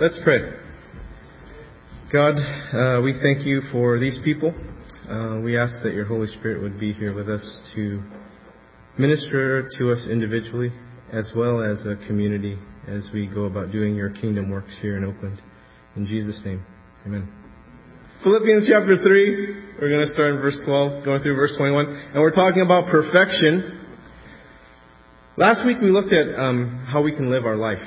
Let's pray. God, uh, we thank you for these people. Uh, we ask that your Holy Spirit would be here with us to minister to us individually as well as a community as we go about doing your kingdom works here in Oakland. In Jesus' name, amen. Philippians chapter 3, we're going to start in verse 12, going through verse 21, and we're talking about perfection. Last week we looked at um, how we can live our life.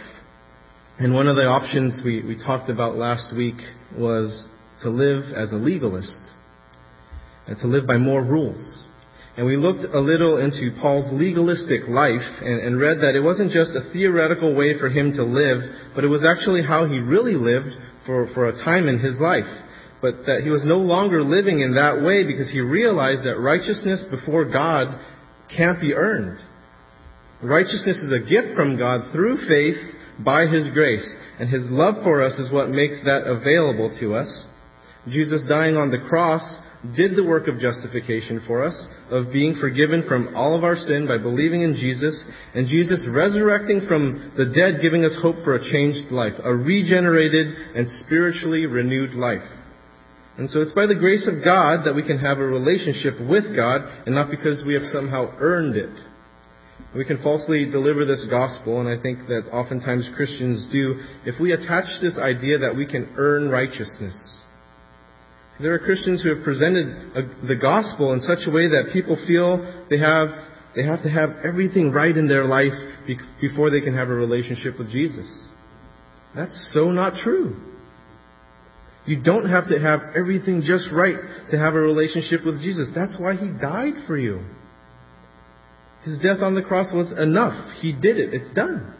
And one of the options we, we talked about last week was to live as a legalist and to live by more rules. And we looked a little into Paul's legalistic life and, and, read that it wasn't just a theoretical way for him to live, but it was actually how he really lived for, for a time in his life. But that he was no longer living in that way because he realized that righteousness before God can't be earned. Righteousness is a gift from God through faith by His grace. And His love for us is what makes that available to us. Jesus dying on the cross did the work of justification for us, of being forgiven from all of our sin by believing in Jesus, and Jesus resurrecting from the dead, giving us hope for a changed life, a regenerated and spiritually renewed life. And so it's by the grace of God that we can have a relationship with God, and not because we have somehow earned it. We can falsely deliver this gospel, and I think that oftentimes Christians do, if we attach this idea that we can earn righteousness. There are Christians who have presented a, the gospel in such a way that people feel they have, they have to have everything right in their life be, before they can have a relationship with Jesus. That's so not true. You don't have to have everything just right to have a relationship with Jesus. That's why He died for you. His death on the cross was enough. He did it. It's done.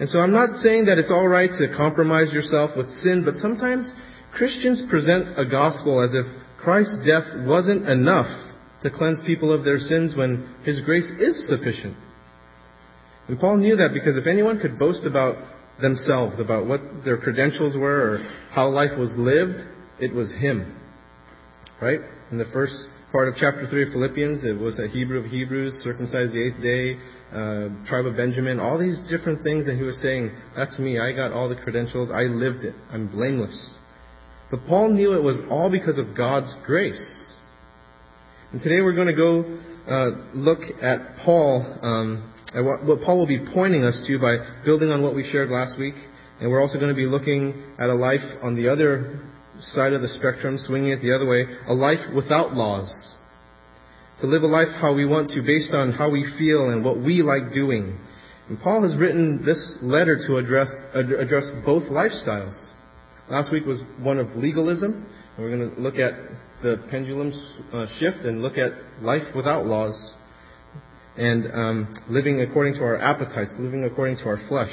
And so I'm not saying that it's all right to compromise yourself with sin, but sometimes Christians present a gospel as if Christ's death wasn't enough to cleanse people of their sins when His grace is sufficient. And Paul knew that because if anyone could boast about themselves, about what their credentials were or how life was lived, it was him. Right? In the first part of chapter 3 of Philippians. It was a Hebrew of Hebrews, circumcised the eighth day, uh, tribe of Benjamin, all these different things. And he was saying, That's me. I got all the credentials. I lived it. I'm blameless. But Paul knew it was all because of God's grace. And today we're going to go uh, look at Paul, um, at what, what Paul will be pointing us to by building on what we shared last week. And we're also going to be looking at a life on the other side of the spectrum, swinging it the other way, a life without laws. To live a life how we want to, based on how we feel and what we like doing. And Paul has written this letter to address, address both lifestyles. Last week was one of legalism, and we're going to look at the pendulum uh, shift and look at life without laws and um, living according to our appetites, living according to our flesh.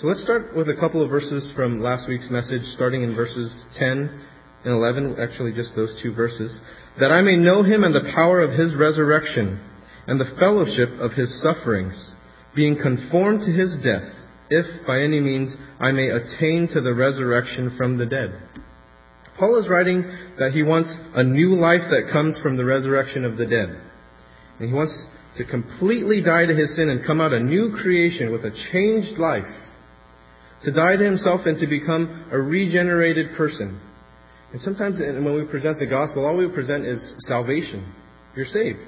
So let's start with a couple of verses from last week's message, starting in verses 10 and 11, actually just those two verses. That I may know him and the power of his resurrection and the fellowship of his sufferings, being conformed to his death, if by any means I may attain to the resurrection from the dead. Paul is writing that he wants a new life that comes from the resurrection of the dead. And he wants to completely die to his sin and come out a new creation with a changed life to die to himself and to become a regenerated person. And sometimes when we present the gospel, all we present is salvation. You're saved.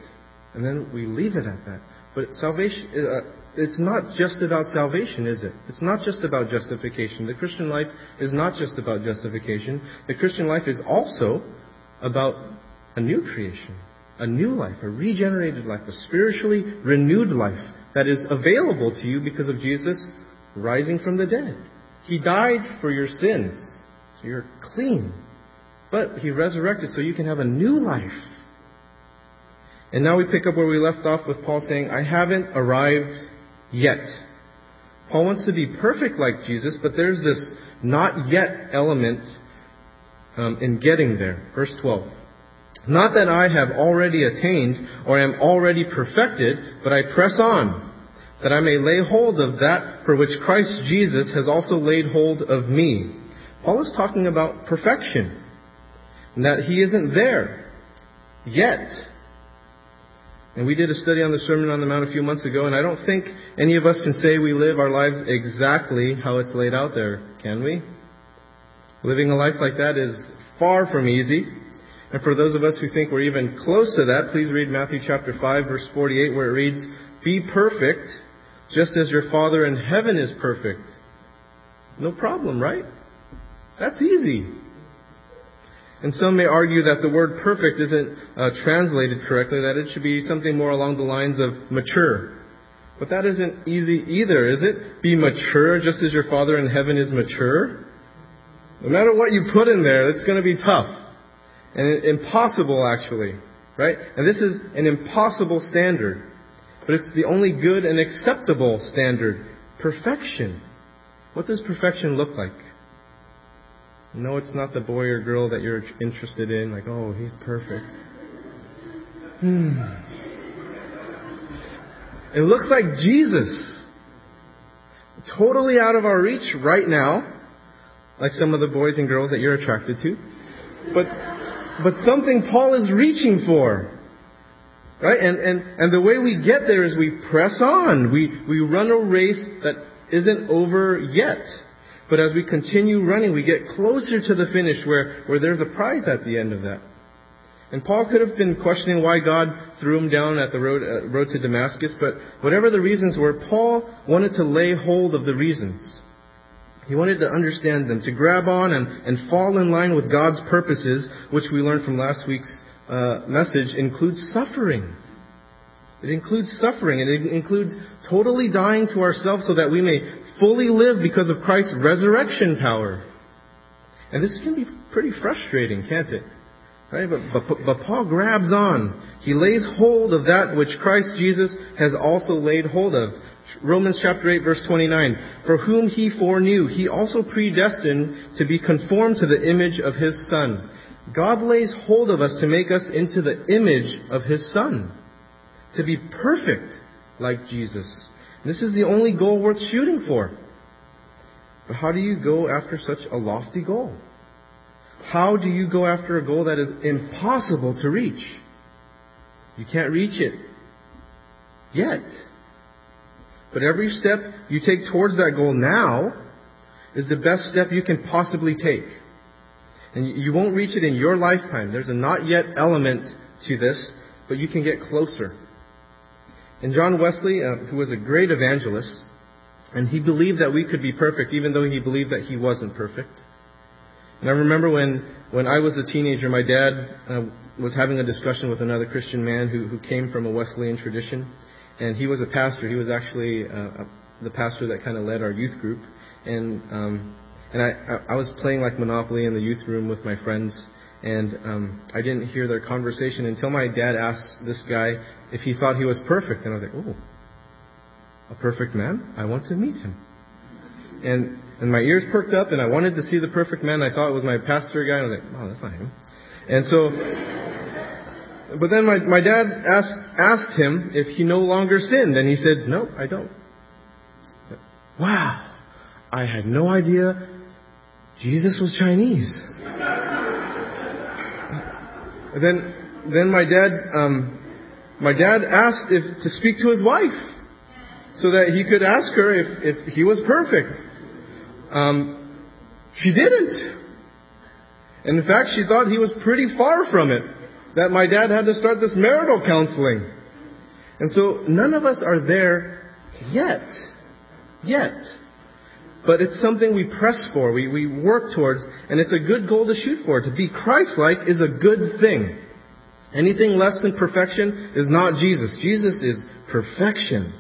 And then we leave it at that. But salvation, uh, it's not just about salvation, is it? It's not just about justification. The Christian life is not just about justification. The Christian life is also about a new creation, a new life, a regenerated life, a spiritually renewed life that is available to you because of Jesus rising from the dead. He died for your sins, so you're clean. But He resurrected so you can have a new life. And now we pick up where we left off with Paul saying, I haven't arrived yet. Paul wants to be perfect like Jesus, but there's this not yet element um, in getting there. Verse 12. Not that I have already attained or am already perfected, but I press on that I may lay hold of that for which Christ Jesus has also laid hold of me. Paul is talking about perfection, and that he isn't there yet. And we did a study on the Sermon on the Mount a few months ago, and I don't think any of us can say we live our lives exactly how it's laid out there, can we? Living a life like that is far from easy. And for those of us who think we're even close to that, please read Matthew chapter 5 verse 48 where it reads, Be perfect, just as your Father in heaven is perfect. No problem, right? That's easy. And some may argue that the word perfect isn't uh, translated correctly, that it should be something more along the lines of mature. But that isn't easy either, is it? Be mature just as your Father in heaven is mature? No matter what you put in there, it's going to be tough. And impossible, actually. Right? And this is an impossible standard. But it's the only good and acceptable standard. Perfection. What does perfection look like? No, it's not the boy or girl that you're interested in, like, oh, he's perfect. Hmm. It looks like Jesus. Totally out of our reach right now, like some of the boys and girls that you're attracted to. But, but something Paul is reaching for. Right? And, and, and the way we get there is we press on. We, we run a race that isn't over yet. But as we continue running, we get closer to the finish where, where there's a prize at the end of that. And Paul could have been questioning why God threw him down at the road, uh, road to Damascus, but whatever the reasons were, Paul wanted to lay hold of the reasons. He wanted to understand them, to grab on and, and fall in line with God's purposes, which we learned from last week's uh, message, includes suffering. It includes suffering, and it includes totally dying to ourselves so that we may fully live because of Christ's resurrection power. And this can be pretty frustrating, can't it? Right? But, but, but Paul grabs on. He lays hold of that which Christ Jesus has also laid hold of. Romans chapter 8 verse 29. For whom he foreknew, he also predestined to be conformed to the image of his Son. God lays hold of us to make us into the image of his Son to be perfect like Jesus. This is the only goal worth shooting for. But how do you go after such a lofty goal? How do you go after a goal that is impossible to reach? You can't reach it yet. But every step you take towards that goal now is the best step you can possibly take. And you won't reach it in your lifetime. There's a not yet element to this, but you can get closer. And John Wesley, uh, who was a great evangelist, and he believed that we could be perfect even though he believed that he wasn't perfect. And I remember when, when I was a teenager, my dad uh, was having a discussion with another Christian man who, who came from a Wesleyan tradition. And he was a pastor. He was actually uh, the pastor that kind of led our youth group. And, um, and I, I was playing like Monopoly in the youth room with my friends. And um, I didn't hear their conversation until my dad asked this guy if he thought he was perfect. And I was like, oh, a perfect man? I want to meet him. And and my ears perked up, and I wanted to see the perfect man. I saw it was my pastor guy, and I was like, wow, that's not him. And so, but then my, my dad asked, asked him if he no longer sinned, and he said, no, I don't. I said, wow, I had no idea Jesus was Chinese. and then, then my dad, um, my dad asked if to speak to his wife so that he could ask her if, if he was perfect. Um, she didn't. And in fact, she thought he was pretty far from it. That my dad had to start this marital counseling. And so none of us are there yet. Yet. But it's something we press for, we, we work towards, and it's a good goal to shoot for. To be Christ-like is a good thing. Anything less than perfection is not Jesus. Jesus is perfection.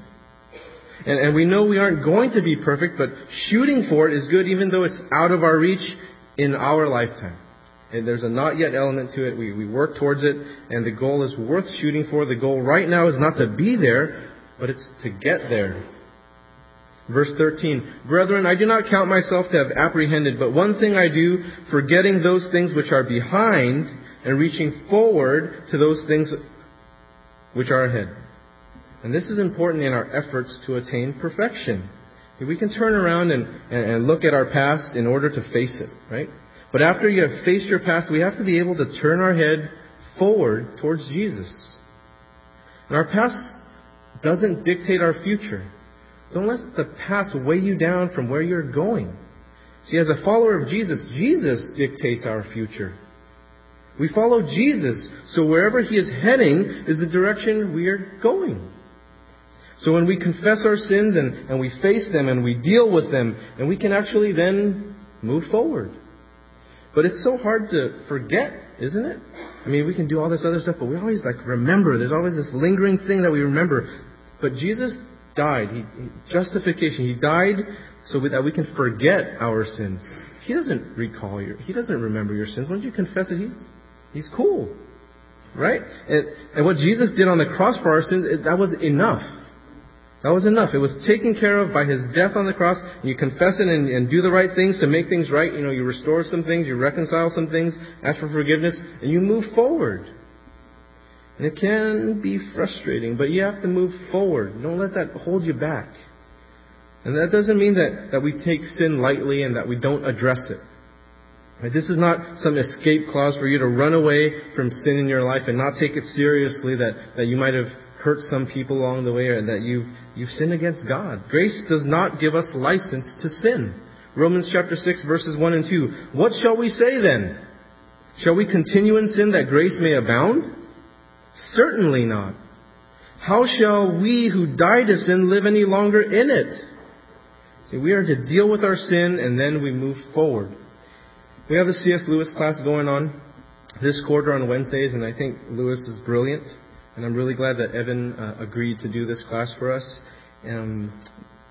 And, and we know we aren't going to be perfect, but shooting for it is good even though it's out of our reach in our lifetime. And there's a not yet element to it. We, we work towards it, and the goal is worth shooting for. The goal right now is not to be there, but it's to get there. Verse 13, Brethren, I do not count myself to have apprehended, but one thing I do, forgetting those things which are behind, and reaching forward to those things which are ahead. And this is important in our efforts to attain perfection. We can turn around and, and look at our past in order to face it, right? But after you have faced your past, we have to be able to turn our head forward towards Jesus. And our past doesn't dictate our future. Don't let the past weigh you down from where you're going. See, as a follower of Jesus, Jesus dictates our future. We follow Jesus, so wherever He is heading is the direction we are going. So when we confess our sins and, and we face them and we deal with them, and we can actually then move forward. But it's so hard to forget, isn't it? I mean, we can do all this other stuff, but we always like remember. There's always this lingering thing that we remember. But Jesus died. He, justification. He died so that we can forget our sins. He doesn't recall your. He doesn't remember your sins. Once you confess it, he's he's cool, right? And, and what Jesus did on the cross for our sins, it, that was enough. That was enough. It was taken care of by His death on the cross. You confess it and, and, do the right things to make things right. You know, you restore some things, you reconcile some things, ask for forgiveness, and you move forward. And it can be frustrating, but you have to move forward. Don't let that hold you back. And that doesn't mean that, that we take sin lightly and that we don't address it. This is not some escape clause for you to run away from sin in your life and not take it seriously that, that you might have hurt some people along the way or that you, you've sinned against God. Grace does not give us license to sin. Romans chapter 6 verses 1 and 2. What shall we say then? Shall we continue in sin that grace may abound? Certainly not. How shall we who died to sin live any longer in it? See, we are to deal with our sin and then we move forward. We have the C.S. Lewis class going on this quarter on Wednesdays, and I think Lewis is brilliant. And I'm really glad that Evan uh, agreed to do this class for us. Um,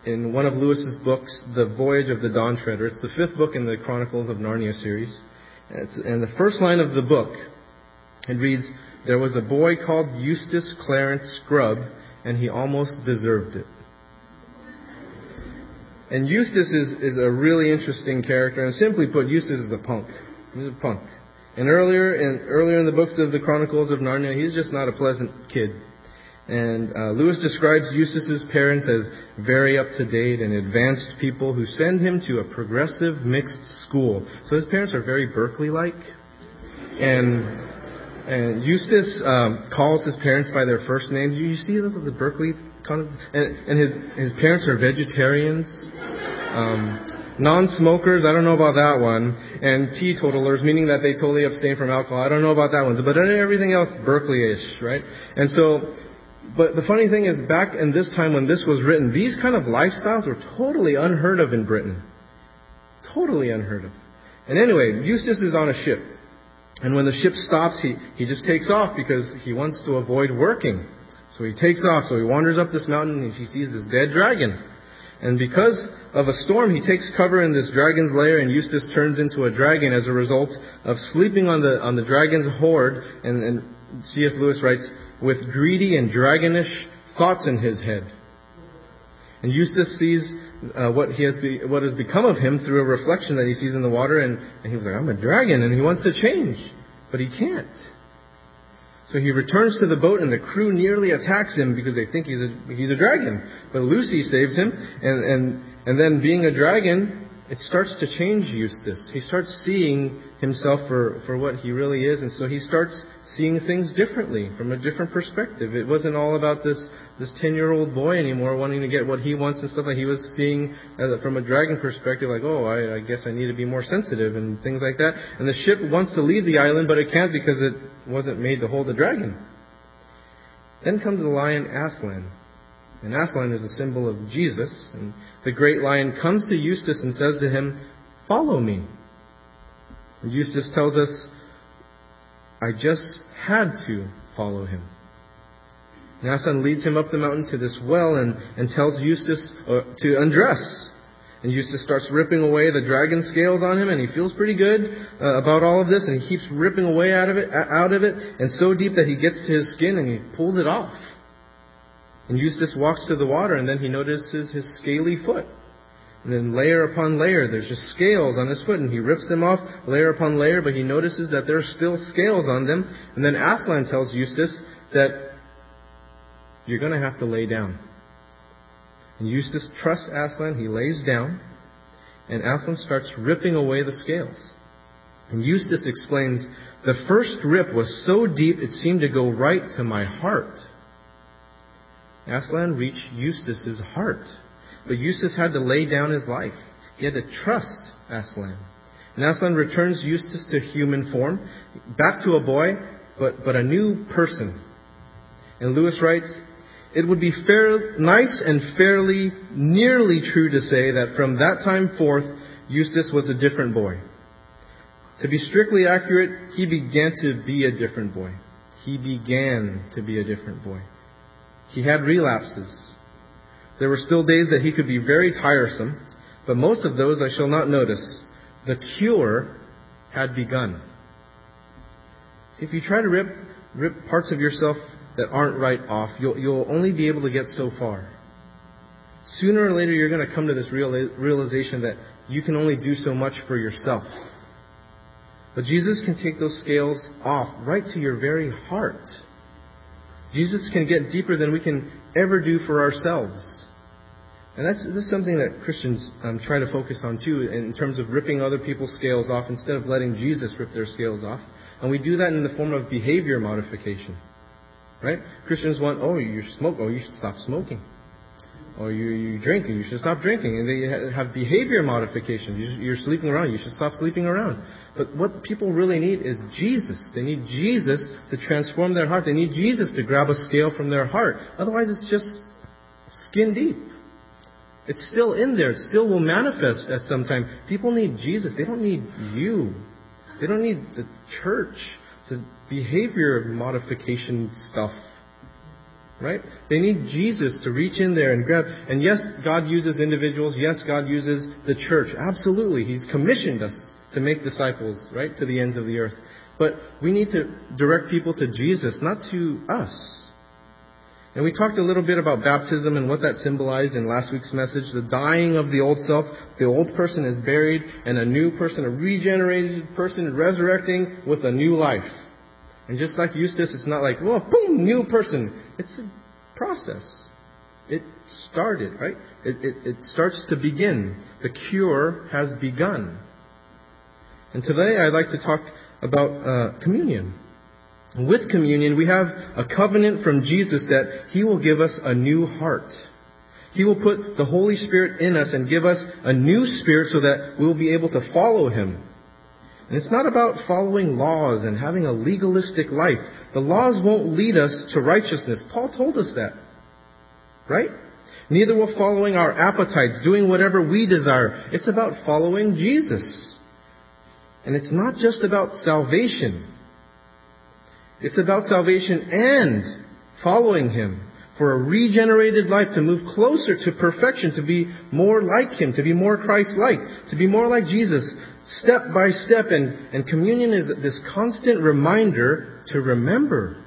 in one of Lewis's books, The Voyage of the Dawn Treader, it's the fifth book in the Chronicles of Narnia series. It's, and the first line of the book, it reads, There was a boy called Eustace Clarence Scrubb, and he almost deserved it. And Eustace is, is a really interesting character, and simply put, Eustace is a punk. He's a punk. And earlier in, earlier in the books of the Chronicles of Narnia, he's just not a pleasant kid. And uh, Lewis describes Eustace's parents as very up to date and advanced people who send him to a progressive mixed school. So his parents are very Berkeley like. And, and Eustace um, calls his parents by their first names. You, you see those of the Berkeley kind of. And, and his, his parents are vegetarians. Um, Non-smokers, I don't know about that one. And teetotalers, meaning that they totally abstain from alcohol. I don't know about that one. But everything else, Berkeley-ish, right? And so, but the funny thing is, back in this time when this was written, these kind of lifestyles were totally unheard of in Britain. Totally unheard of. And anyway, Eustace is on a ship. And when the ship stops, he, he just takes off because he wants to avoid working. So he takes off. So he wanders up this mountain and he sees this dead dragon. And because of a storm, he takes cover in this dragon's lair, and Eustace turns into a dragon as a result of sleeping on the, on the dragon's hoard. And, and C.S. Lewis writes, with greedy and dragonish thoughts in his head. And Eustace sees uh, what, he has be, what has become of him through a reflection that he sees in the water, and, and he was like, I'm a dragon, and he wants to change. But he can't. So he returns to the boat, and the crew nearly attacks him because they think he's a, he's a dragon. But Lucy saves him, and, and, and then being a dragon, it starts to change Eustace. He starts seeing himself for, for what he really is, and so he starts seeing things differently, from a different perspective. It wasn't all about this, this 10 year old boy anymore wanting to get what he wants and stuff like He was seeing uh, from a dragon perspective, like, oh, I, I guess I need to be more sensitive and things like that. And the ship wants to leave the island, but it can't because it wasn't made to hold a dragon. Then comes the lion Aslan. And Aslan is a symbol of Jesus. And the great lion comes to Eustace and says to him, Follow me. And Eustace tells us, I just had to follow him. And Aslan leads him up the mountain to this well and, and tells Eustace uh, to undress. And Eustace starts ripping away the dragon scales on him, and he feels pretty good uh, about all of this, and he keeps ripping away out of it, out of it, and so deep that he gets to his skin and he pulls it off. And Eustace walks to the water, and then he notices his scaly foot. And then layer upon layer, there's just scales on his foot, and he rips them off layer upon layer, but he notices that there's still scales on them. And then Aslan tells Eustace that you're going to have to lay down. And Eustace trusts Aslan, he lays down, and Aslan starts ripping away the scales. And Eustace explains, the first rip was so deep it seemed to go right to my heart. Aslan reached Eustace's heart. But Eustace had to lay down his life. He had to trust Aslan. And Aslan returns Eustace to human form, back to a boy, but, but a new person. And Lewis writes, it would be fair, nice and fairly, nearly true to say that from that time forth, Eustace was a different boy. To be strictly accurate, he began to be a different boy. He began to be a different boy. He had relapses. There were still days that he could be very tiresome, but most of those I shall not notice. The cure had begun. See, if you try to rip, rip parts of yourself that aren't right off, you'll, you'll only be able to get so far. Sooner or later, you're going to come to this realization that you can only do so much for yourself. But Jesus can take those scales off right to your very heart. Jesus can get deeper than we can ever do for ourselves. And that's, that's something that Christians um, try to focus on too, in terms of ripping other people's scales off instead of letting Jesus rip their scales off. And we do that in the form of behavior modification. Right? Christians want, oh, you smoke, oh, you should stop smoking. Or you, you drink, you should stop drinking. And they have behavior modification. You're sleeping around, you should stop sleeping around. But what people really need is Jesus. They need Jesus to transform their heart. They need Jesus to grab a scale from their heart. Otherwise, it's just skin deep. It's still in there. It still will manifest at some time. People need Jesus. They don't need you. They don't need the church, the behavior modification stuff. Right? They need Jesus to reach in there and grab. And yes, God uses individuals. Yes, God uses the church. Absolutely. He's commissioned us to make disciples, right? To the ends of the earth. But we need to direct people to Jesus, not to us. And we talked a little bit about baptism and what that symbolized in last week's message. The dying of the old self. The old person is buried and a new person, a regenerated person resurrecting with a new life. And just like Eustace, it's not like, well, boom, new person. It's a process. It started, right? It, it, it starts to begin. The cure has begun. And today I'd like to talk about uh, communion. With communion, we have a covenant from Jesus that He will give us a new heart. He will put the Holy Spirit in us and give us a new spirit so that we'll be able to follow Him. And it's not about following laws and having a legalistic life. The laws won't lead us to righteousness. Paul told us that. Right? Neither will following our appetites, doing whatever we desire. It's about following Jesus. And it's not just about salvation. It's about salvation and following Him for a regenerated life to move closer to perfection, to be more like Him, to be more Christ-like, to be more like Jesus, step by step. And, and communion is this constant reminder to remember.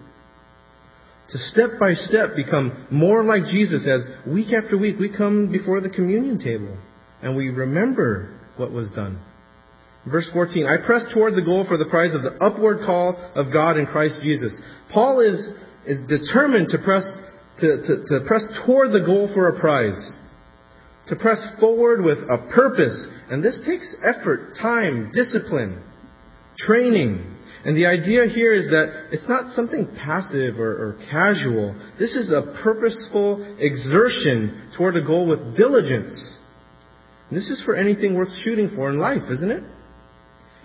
To step by step become more like Jesus as week after week we come before the communion table and we remember what was done. Verse 14, I press toward the goal for the prize of the upward call of God in Christ Jesus. Paul is, is determined to press, to, to, to press toward the goal for a prize. To press forward with a purpose. And this takes effort, time, discipline, training. And the idea here is that it's not something passive or, or casual. This is a purposeful exertion toward a goal with diligence. And this is for anything worth shooting for in life, isn't it?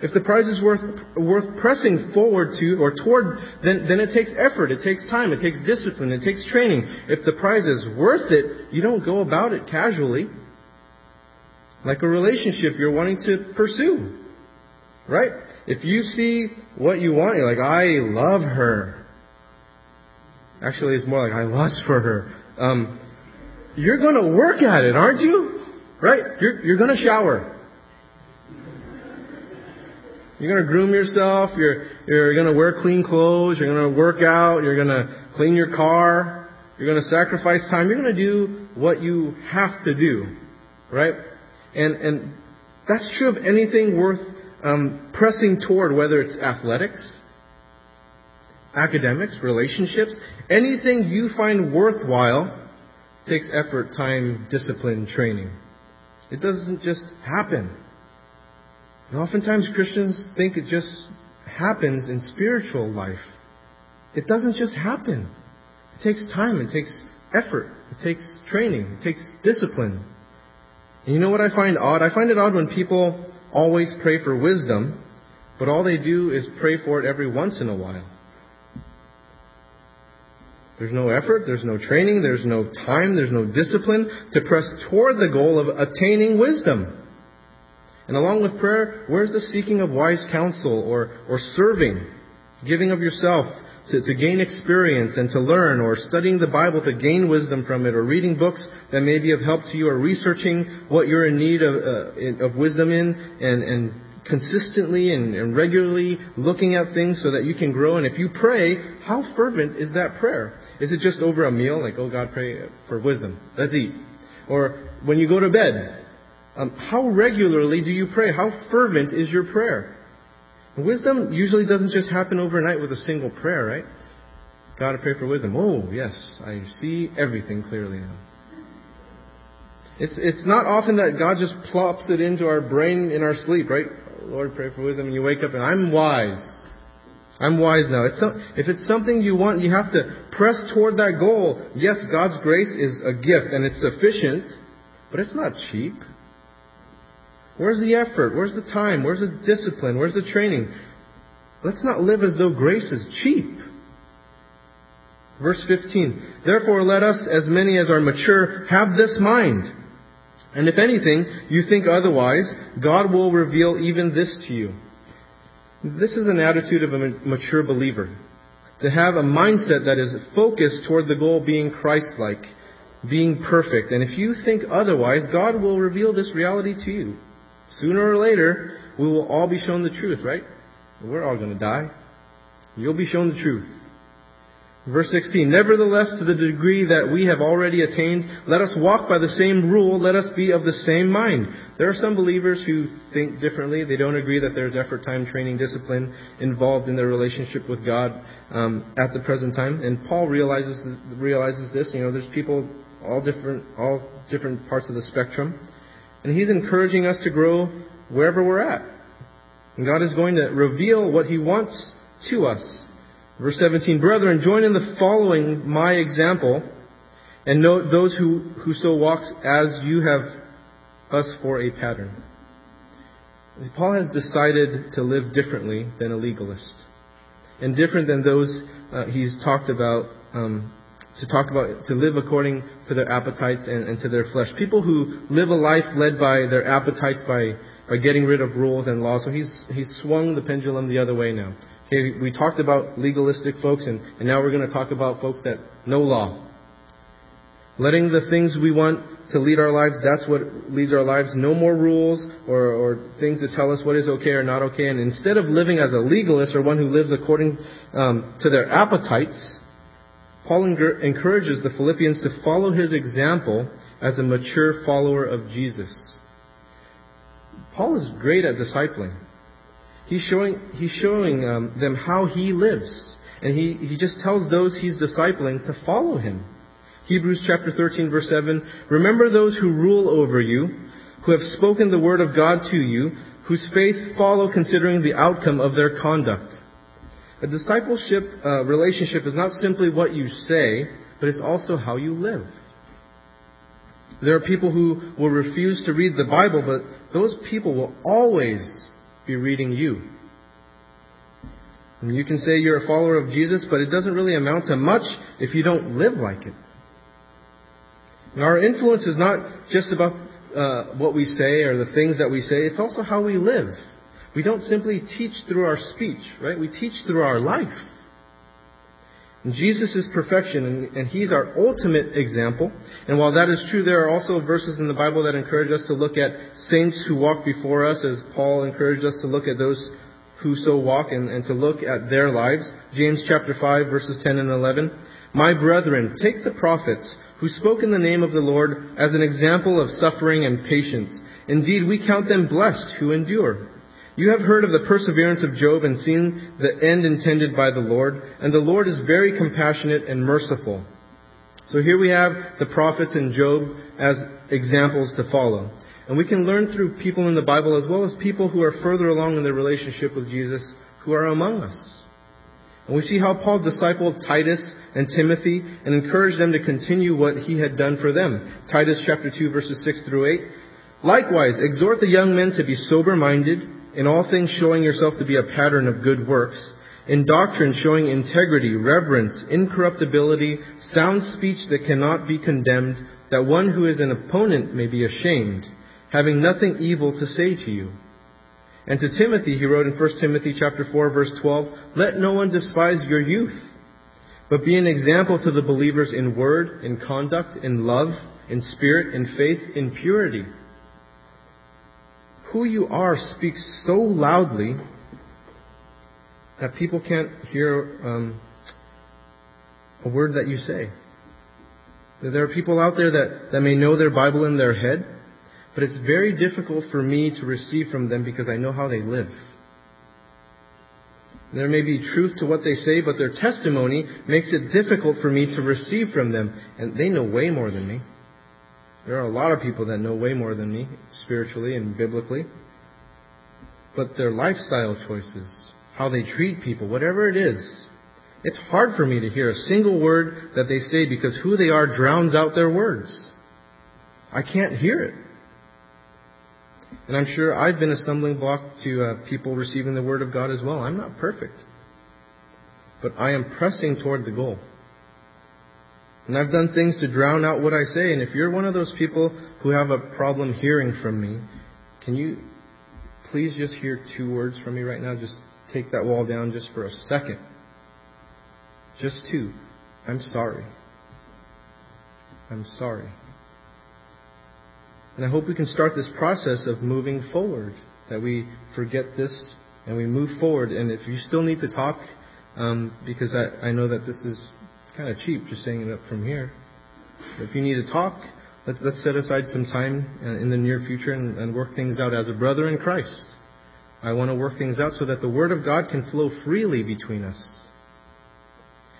If the prize is worth, worth pressing forward to or toward, then, then it takes effort, it takes time, it takes discipline, it takes training. If the prize is worth it, you don't go about it casually. Like a relationship you're wanting to pursue. Right? If you see what you want, you're like, I love her. Actually, it's more like, I lust for her. Um, you're going to work at it, aren't you? Right? You're, you're going to shower. You're going to groom yourself. You're, you're going to wear clean clothes. You're going to work out. You're going to clean your car. You're going to sacrifice time. You're going to do what you have to do. Right? And, and that's true of anything worth um, pressing toward, whether it's athletics, academics, relationships, anything you find worthwhile takes effort, time, discipline, training. It doesn't just happen. And oftentimes Christians think it just happens in spiritual life. It doesn't just happen. It takes time, it takes effort. It takes training. It takes discipline. And you know what I find odd? I find it odd when people always pray for wisdom, but all they do is pray for it every once in a while. There's no effort, there's no training, there's no time, there's no discipline to press toward the goal of attaining wisdom. And along with prayer, where's the seeking of wise counsel or, or serving, giving of yourself to, to gain experience and to learn, or studying the Bible to gain wisdom from it, or reading books that may be of help to you, or researching what you're in need of, uh, of wisdom in, and, and consistently and, and regularly looking at things so that you can grow. And if you pray, how fervent is that prayer? Is it just over a meal, like, oh God, pray for wisdom? Let's eat. Or when you go to bed, um, how regularly do you pray? How fervent is your prayer? wisdom usually doesn't just happen overnight with a single prayer, right? I pray for wisdom. Oh, yes, I see everything clearly now. It's, it's not often that God just plops it into our brain in our sleep, right? Lord, pray for wisdom, and you wake up and I'm wise. I'm wise now. It's if it's something you want, you have to press toward that goal. Yes, God's grace is a gift and it's sufficient, but it's not cheap. Where's the effort? Where's the time? Where's the discipline? Where's the training? Let's not live as though grace is cheap. Verse 15. Therefore let us, as many as are mature, have this mind. And if anything, you think otherwise, God will reveal even this to you. This is an attitude of a mature believer. To have a mindset that is focused toward the goal being Christ-like, being perfect. And if you think otherwise, God will reveal this reality to you. Sooner or later, we will all be shown the truth, right? We're all going to die. You'll be shown the truth. Verse 16, Nevertheless, to the degree that we have already attained, let us walk by the same rule, let us be of the same mind. There are some believers who think differently. They don't agree that there's effort, time, training, discipline involved in their relationship with God um, at the present time. And Paul realizes realizes this. You know, there's people all different, all different parts of the spectrum, and he's encouraging us to grow wherever we're at. And God is going to reveal what He wants to us. Verse 17, Brethren, join in the following my example, and note those who, who so walk as you have us for a pattern. Paul has decided to live differently than a legalist, and different than those uh, he's talked about um, to talk about to live according to their appetites and, and, to their flesh. People who live a life led by their appetites by by getting rid of rules and laws. So he's he's swung the pendulum the other way now. Okay, we talked about legalistic folks, and, and now we're going to talk about folks that know law. Letting the things we want to lead our lives, that's what leads our lives. No more rules or, or things to tell us what is okay or not okay. And instead of living as a legalist or one who lives according um, to their appetites, Paul encourages the Philippians to follow his example as a mature follower of Jesus. Paul is great at discipling. He's showing, he's showing um, them how he lives. And he, he just tells those he's discipling to follow him. Hebrews chapter 13 verse 7, Remember those who rule over you, who have spoken the word of God to you, whose faith follow considering the outcome of their conduct. A discipleship uh, relationship is not simply what you say, but it's also how you live. There are people who will refuse to read the Bible, but those people will always be reading you. And you can say you're a follower of Jesus, but it doesn't really amount to much if you don't live like it. And our influence is not just about uh, what we say or the things that we say, it's also how we live. We don't simply teach through our speech, right? We teach through our life. And Jesus is perfection, and, and, He's our ultimate example. And while that is true, there are also verses in the Bible that encourage us to look at saints who walk before us, as Paul encouraged us to look at those who so walk and, and to look at their lives. James chapter 5, verses 10 and 11. My brethren, take the prophets who spoke in the name of the Lord as an example of suffering and patience. Indeed, we count them blessed who endure. You have heard of the perseverance of Job and seen the end intended by the Lord, and the Lord is very compassionate and merciful. So here we have the prophets and Job as examples to follow. And we can learn through people in the Bible as well as people who are further along in their relationship with Jesus who are among us. And we see how Paul discipled Titus and Timothy and encouraged them to continue what he had done for them. Titus chapter 2 verses 6 through 8. Likewise, exhort the young men to be sober minded, in all things showing yourself to be a pattern of good works, in doctrine showing integrity, reverence, incorruptibility, sound speech that cannot be condemned, that one who is an opponent may be ashamed, having nothing evil to say to you. And to Timothy, he wrote in 1 Timothy chapter 4 verse 12, Let no one despise your youth, but be an example to the believers in word, in conduct, in love, in spirit, in faith, in purity. Who you are speaks so loudly that people can't hear um, a word that you say. There are people out there that, that may know their Bible in their head, but it's very difficult for me to receive from them because I know how they live. There may be truth to what they say, but their testimony makes it difficult for me to receive from them. And they know way more than me. There are a lot of people that know way more than me, spiritually and biblically. But their lifestyle choices, how they treat people, whatever it is, it's hard for me to hear a single word that they say because who they are drowns out their words. I can't hear it. And I'm sure I've been a stumbling block to uh, people receiving the Word of God as well. I'm not perfect. But I am pressing toward the goal. And I've done things to drown out what I say. And if you're one of those people who have a problem hearing from me, can you please just hear two words from me right now? Just take that wall down just for a second. Just two. I'm sorry. I'm sorry. And I hope we can start this process of moving forward, that we forget this and we move forward. And if you still need to talk, um, because I, I know that this is kind of cheap just saying it up from here. If you need to talk, let, let's set aside some time uh, in the near future and, and work things out as a brother in Christ. I want to work things out so that the Word of God can flow freely between us.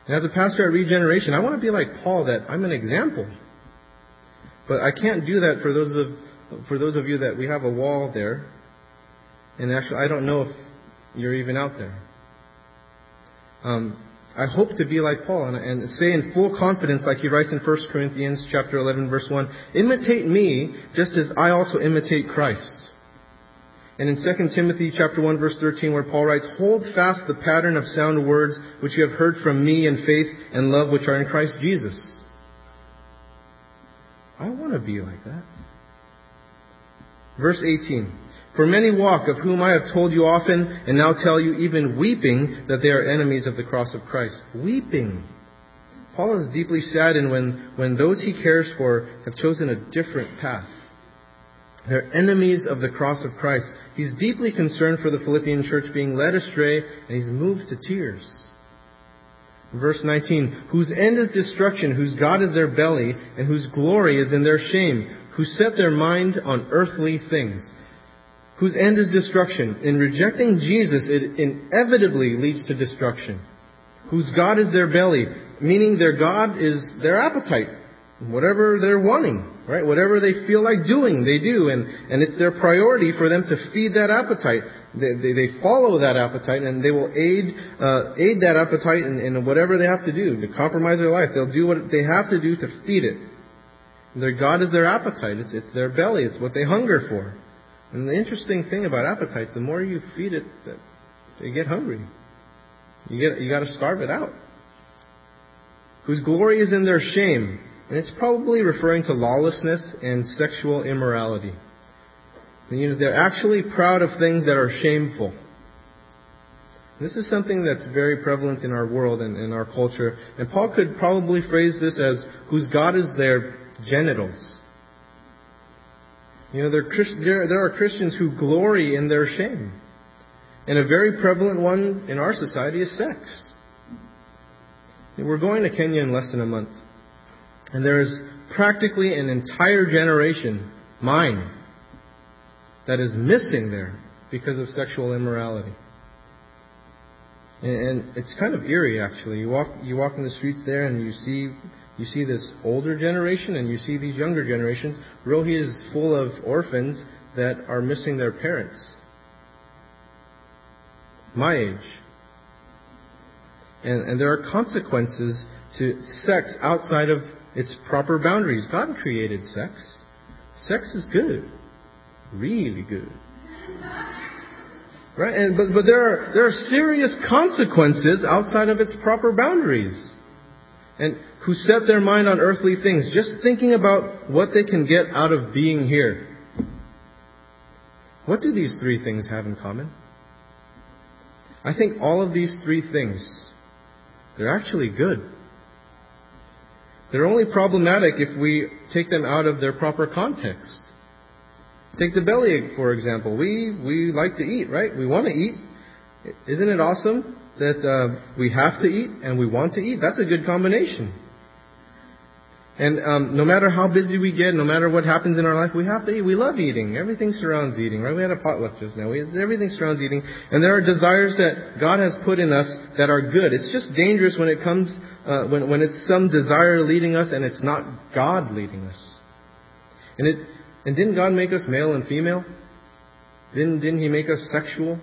And as a pastor at Regeneration, I want to be like Paul, that I'm an example. But I can't do that for those of for those of you that we have a wall there. And actually, I don't know if you're even out there. Um, I hope to be like Paul and, and, say in full confidence, like he writes in 1 Corinthians chapter 11, verse 1, imitate me just as I also imitate Christ. And in 2 Timothy chapter 1 verse 13 where Paul writes, Hold fast the pattern of sound words which you have heard from me in faith and love which are in Christ Jesus. I want to be like that. Verse 18. For many walk, of whom I have told you often, and now tell you even weeping, that they are enemies of the cross of Christ. Weeping. Paul is deeply saddened when, when those he cares for have chosen a different path. They're enemies of the cross of Christ. He's deeply concerned for the Philippian church being led astray, and he's moved to tears. Verse 19, whose end is destruction, whose God is their belly, and whose glory is in their shame, who set their mind on earthly things. Whose end is destruction. In rejecting Jesus, it inevitably leads to destruction. Whose God is their belly, meaning their God is their appetite, whatever they're wanting, right? Whatever they feel like doing, they do, and, and it's their priority for them to feed that appetite. They, they, they follow that appetite, and they will aid, uh, aid that appetite in, in whatever they have to do to compromise their life. They'll do what they have to do to feed it. Their God is their appetite. It's, it's their belly. It's what they hunger for. And the interesting thing about appetites, the more you feed it, they get hungry. You get, you got to starve it out. Whose glory is in their shame. And it's probably referring to lawlessness and sexual immorality. You know, they're actually proud of things that are shameful. This is something that's very prevalent in our world and in our culture. And Paul could probably phrase this as, whose God is their genitals. You know, there, there are Christians who glory in their shame. And a very prevalent one in our society is sex. We're going to Kenya in less than a month. And there is practically an entire generation, mine, that is missing there because of sexual immorality. And, it's kind of eerie, actually. You walk, you walk in the streets there, and you see, you see this older generation, and you see these younger generations. Rohi is full of orphans that are missing their parents. My age. And, and there are consequences to sex outside of its proper boundaries. God created sex. Sex is good. Really good. Right? And, but, but there are, there are serious consequences outside of its proper boundaries. And who set their mind on earthly things, just thinking about what they can get out of being here. What do these three things have in common? I think all of these three things, they're actually good. They're only problematic if we take them out of their proper context. Take the bellyache, for example. We, we like to eat, right? We want to eat. Isn't it awesome that uh, we have to eat and we want to eat? That's a good combination. And um, no matter how busy we get, no matter what happens in our life, we have to eat. We love eating. Everything surrounds eating, right? We had a potluck just now. We, everything surrounds eating. And there are desires that God has put in us that are good. It's just dangerous when it comes, uh, when, when it's some desire leading us and it's not God leading us. And it, and didn't God make us male and female? Didn't, didn't He make us sexual?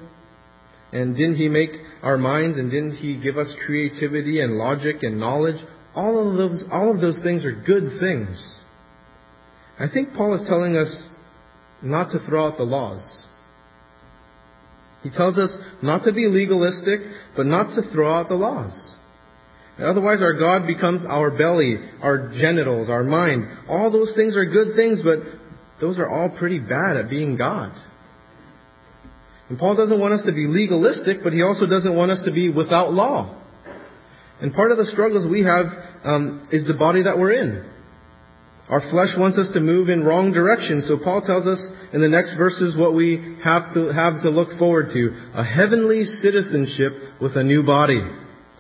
And didn't He make our minds and didn't He give us creativity and logic and knowledge? All of those, all of those things are good things. I think Paul is telling us not to throw out the laws. He tells us not to be legalistic, but not to throw out the laws. Otherwise, our God becomes our belly, our genitals, our mind. All those things are good things, but those are all pretty bad at being God. And Paul doesn't want us to be legalistic, but he also doesn't want us to be without law. And part of the struggles we have um, is the body that we're in. Our flesh wants us to move in wrong direction. So Paul tells us in the next verses what we have to have to look forward to: a heavenly citizenship with a new body.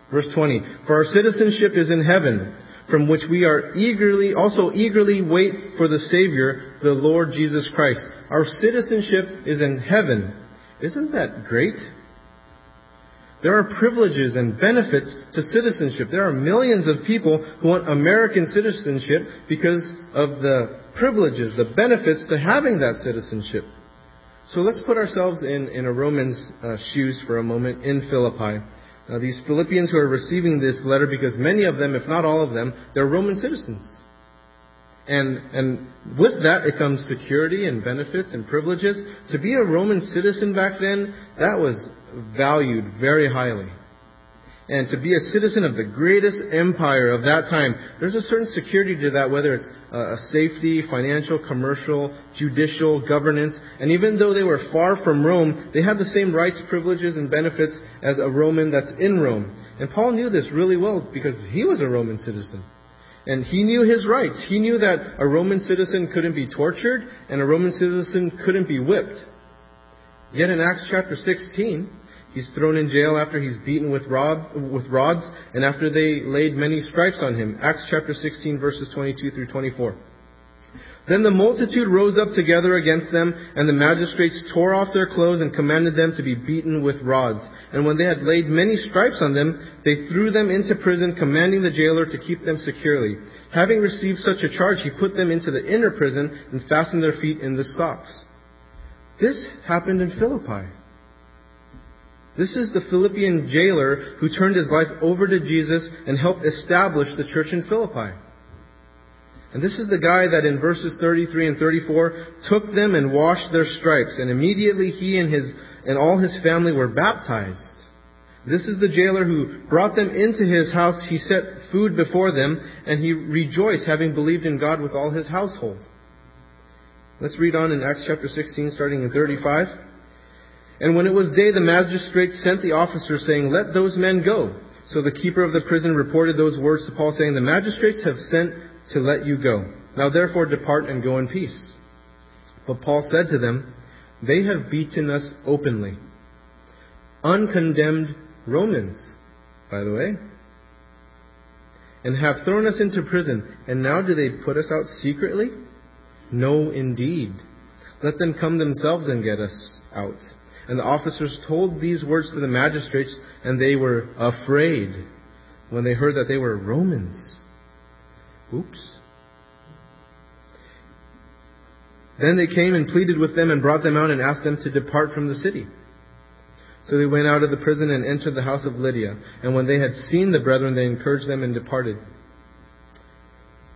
Verse 20: For our citizenship is in heaven, from which we are eagerly also eagerly wait for the Savior, the Lord Jesus Christ. Our citizenship is in heaven. Isn't that great? There are privileges and benefits to citizenship. There are millions of people who want American citizenship because of the privileges, the benefits to having that citizenship. So let's put ourselves in, in a Roman's uh, shoes for a moment in Philippi. Now, these Philippians who are receiving this letter, because many of them, if not all of them, they're Roman citizens. And, and with that, it comes security and benefits and privileges. To be a Roman citizen back then, that was valued very highly. And to be a citizen of the greatest empire of that time, there's a certain security to that, whether it's uh, a safety, financial, commercial, judicial, governance. And even though they were far from Rome, they had the same rights, privileges, and benefits as a Roman that's in Rome. And Paul knew this really well because he was a Roman citizen. And he knew his rights. He knew that a Roman citizen couldn't be tortured and a Roman citizen couldn't be whipped. Yet in Acts chapter 16, He's thrown in jail after he's beaten with, rod, with rods and after they laid many stripes on him. Acts chapter 16 verses 22 through 24. Then the multitude rose up together against them, and the magistrates tore off their clothes and commanded them to be beaten with rods. And when they had laid many stripes on them, they threw them into prison, commanding the jailer to keep them securely. Having received such a charge, he put them into the inner prison and fastened their feet in the stocks. This happened in Philippi. This is the Philippian jailer who turned his life over to Jesus and helped establish the church in Philippi. And this is the guy that in verses 33 and 34 took them and washed their stripes, and immediately he and his and all his family were baptized. This is the jailer who brought them into his house. He set food before them, and he rejoiced, having believed in God with all his household. Let's read on in Acts chapter 16, starting in 35. And when it was day, the magistrates sent the officers, saying, Let those men go. So the keeper of the prison reported those words to Paul, saying, The magistrates have sent to let you go. Now therefore depart and go in peace. But Paul said to them, They have beaten us openly. Uncondemned Romans, by the way. And have thrown us into prison. And now do they put us out secretly? No, indeed. Let them come themselves and get us out. And the officers told these words to the magistrates, and they were afraid when they heard that they were Romans. Oops. Then they came and pleaded with them and brought them out and asked them to depart from the city. So they went out of the prison and entered the house of Lydia. And when they had seen the brethren, they encouraged them and departed.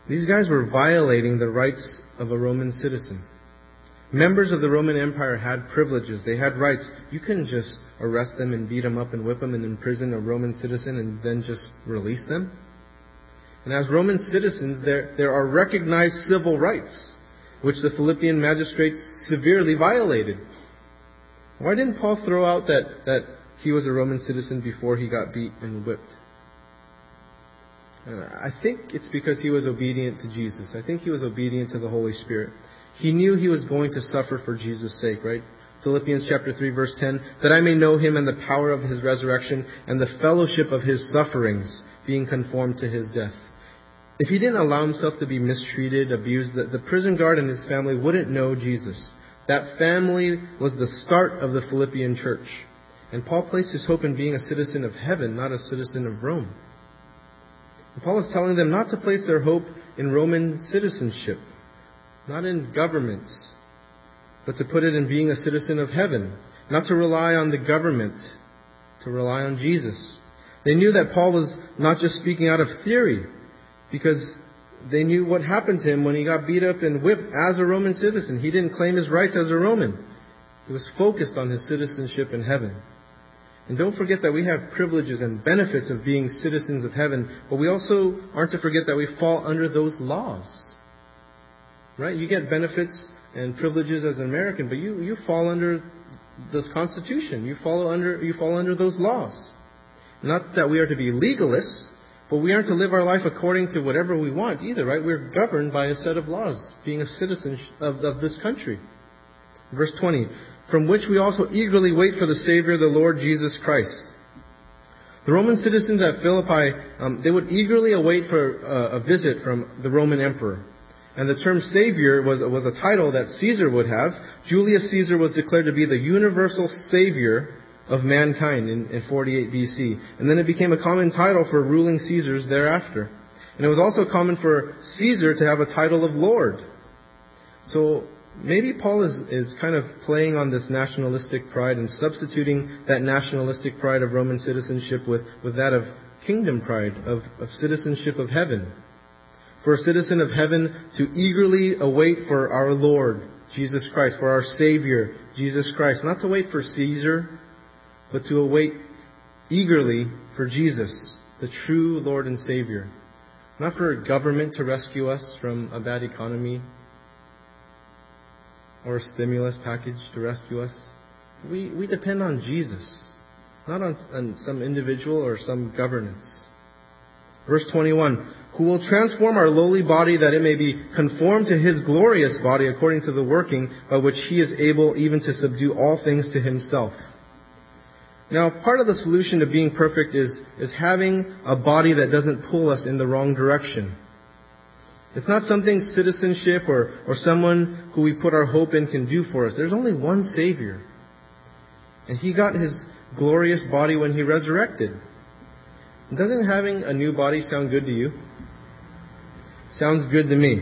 These guys were violating the rights of a Roman citizen. Members of the Roman Empire had privileges. They had rights. You couldn't just arrest them and beat them up and whip them and imprison a Roman citizen and then just release them. And as Roman citizens, there, there are recognized civil rights, which the Philippian magistrates severely violated. Why didn't Paul throw out that, that he was a Roman citizen before he got beat and whipped? Uh, I think it's because he was obedient to Jesus. I think he was obedient to the Holy Spirit. He knew he was going to suffer for Jesus' sake, right? Philippians chapter 3 verse 10, that I may know him and the power of his resurrection and the fellowship of his sufferings, being conformed to his death. If he didn't allow himself to be mistreated, abused, the, the prison guard and his family wouldn't know Jesus. That family was the start of the Philippian church. And Paul placed his hope in being a citizen of heaven, not a citizen of Rome. And Paul is telling them not to place their hope in Roman citizenship, not in governments, but to put it in being a citizen of heaven, not to rely on the government, to rely on Jesus. They knew that Paul was not just speaking out of theory, because they knew what happened to him when he got beat up and whipped as a Roman citizen. He didn't claim his rights as a Roman. He was focused on his citizenship in heaven. And don't forget that we have privileges and benefits of being citizens of heaven, but we also aren't to forget that we fall under those laws. Right? You get benefits and privileges as an American, but you, you fall under this Constitution. You follow under you fall under those laws. Not that we are to be legalists, but we aren't to live our life according to whatever we want either, right? We're governed by a set of laws, being a citizen of, of this country. Verse 20, from which we also eagerly wait for the Savior, the Lord Jesus Christ. The Roman citizens at Philippi, um, they would eagerly await for uh, a visit from the Roman emperor. And the term Savior was, was a title that Caesar would have. Julius Caesar was declared to be the universal Savior of mankind in, in 48 BC. And then it became a common title for ruling Caesars thereafter. And it was also common for Caesar to have a title of Lord. So maybe Paul is, is kind of playing on this nationalistic pride and substituting that nationalistic pride of Roman citizenship with, with that of kingdom pride, of, of citizenship of heaven. For a citizen of heaven to eagerly await for our Lord, Jesus Christ, for our Savior, Jesus Christ. Not to wait for Caesar, but to await eagerly for Jesus, the true Lord and Savior. Not for a government to rescue us from a bad economy or a stimulus package to rescue us. We, we depend on Jesus, not on, on some individual or some governance. Verse 21 Who will transform our lowly body that it may be conformed to his glorious body according to the working by which he is able even to subdue all things to himself. Now, part of the solution to being perfect is, is having a body that doesn't pull us in the wrong direction. It's not something citizenship or, or someone who we put our hope in can do for us. There's only one Savior. And He got His glorious body when He resurrected. Doesn't having a new body sound good to you? Sounds good to me.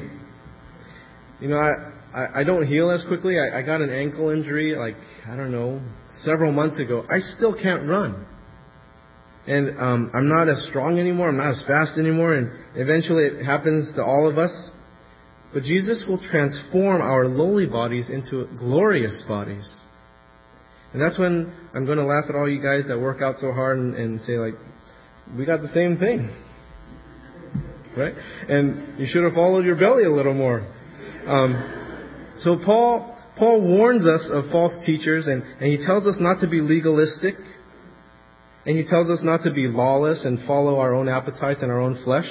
You know, I, I, don't heal as quickly. I, I got an ankle injury, like, I don't know, several months ago. I still can't run. And um, I'm not as strong anymore. I'm not as fast anymore. And eventually it happens to all of us. But Jesus will transform our lowly bodies into glorious bodies. And that's when I'm going to laugh at all you guys that work out so hard and, and say, like, we got the same thing. Right? And you should have followed your belly a little more. Um, so Paul, Paul warns us of false teachers and, and he tells us not to be legalistic. And he tells us not to be lawless and follow our own appetites and our own flesh,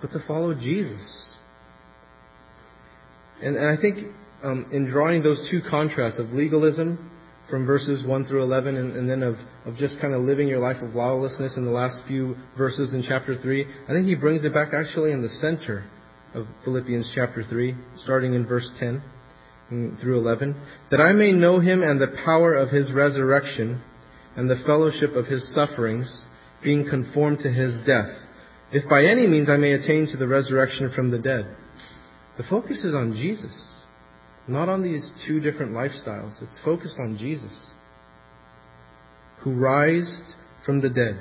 but to follow Jesus. And, and I think um, in drawing those two contrasts of legalism from verses 1 through 11 and, and then of, of just kind of living your life of lawlessness in the last few verses in chapter 3, I think he brings it back actually in the center of Philippians chapter 3, starting in verse 10 through 11, that I may know him and the power of his resurrection and the fellowship of his sufferings, being conformed to his death, if by any means I may attain to the resurrection from the dead. The focus is on Jesus, not on these two different lifestyles. It's focused on Jesus. who raised from the dead,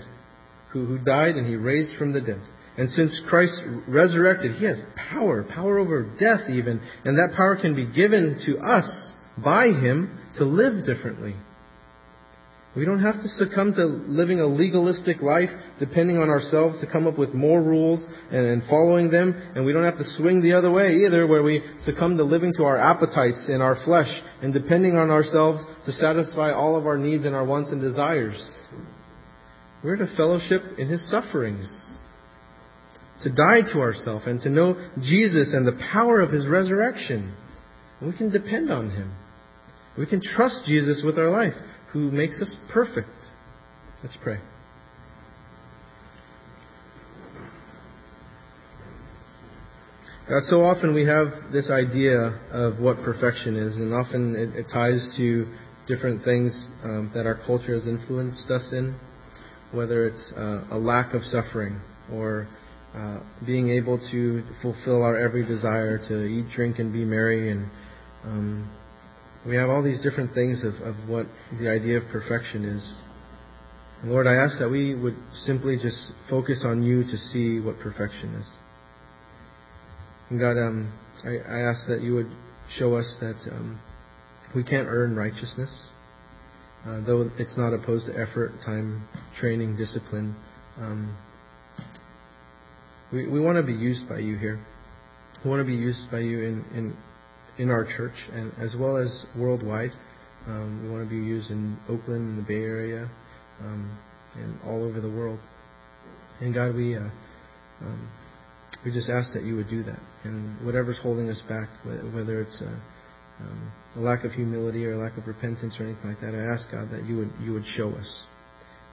who, who died and he raised from the dead. And since Christ resurrected, he has power, power over death even, and that power can be given to us by him to live differently. We don't have to succumb to living a legalistic life, depending on ourselves to come up with more rules and, and, following them. And we don't have to swing the other way either, where we succumb to living to our appetites and our flesh and depending on ourselves to satisfy all of our needs and our wants and desires. We're to fellowship in His sufferings. To die to ourselves and to know Jesus and the power of His resurrection. We can depend on Him. We can trust Jesus with our life who makes us perfect. Let's pray. God, so often we have this idea of what perfection is, and often it, it ties to different things um, that our culture has influenced us in, whether it's uh, a lack of suffering or uh, being able to fulfill our every desire to eat, drink, and be merry, and um, we have all these different things of, of what the idea of perfection is. And Lord, I ask that we would simply just focus on you to see what perfection is. And God, um, I, I, ask that you would show us that um, we can't earn righteousness, uh, though it's not opposed to effort, time, training, discipline. Um, we, we want to be used by you here. We want to be used by you in, in in our church and as well as worldwide. Um, we want to be used in Oakland, in the Bay Area, um, and all over the world. And God, we uh, um, we just ask that you would do that. And whatever's holding us back, whether it's a, um, a lack of humility or a lack of repentance or anything like that, I ask God that you would you would show us.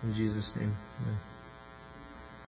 In Jesus' name, Amen.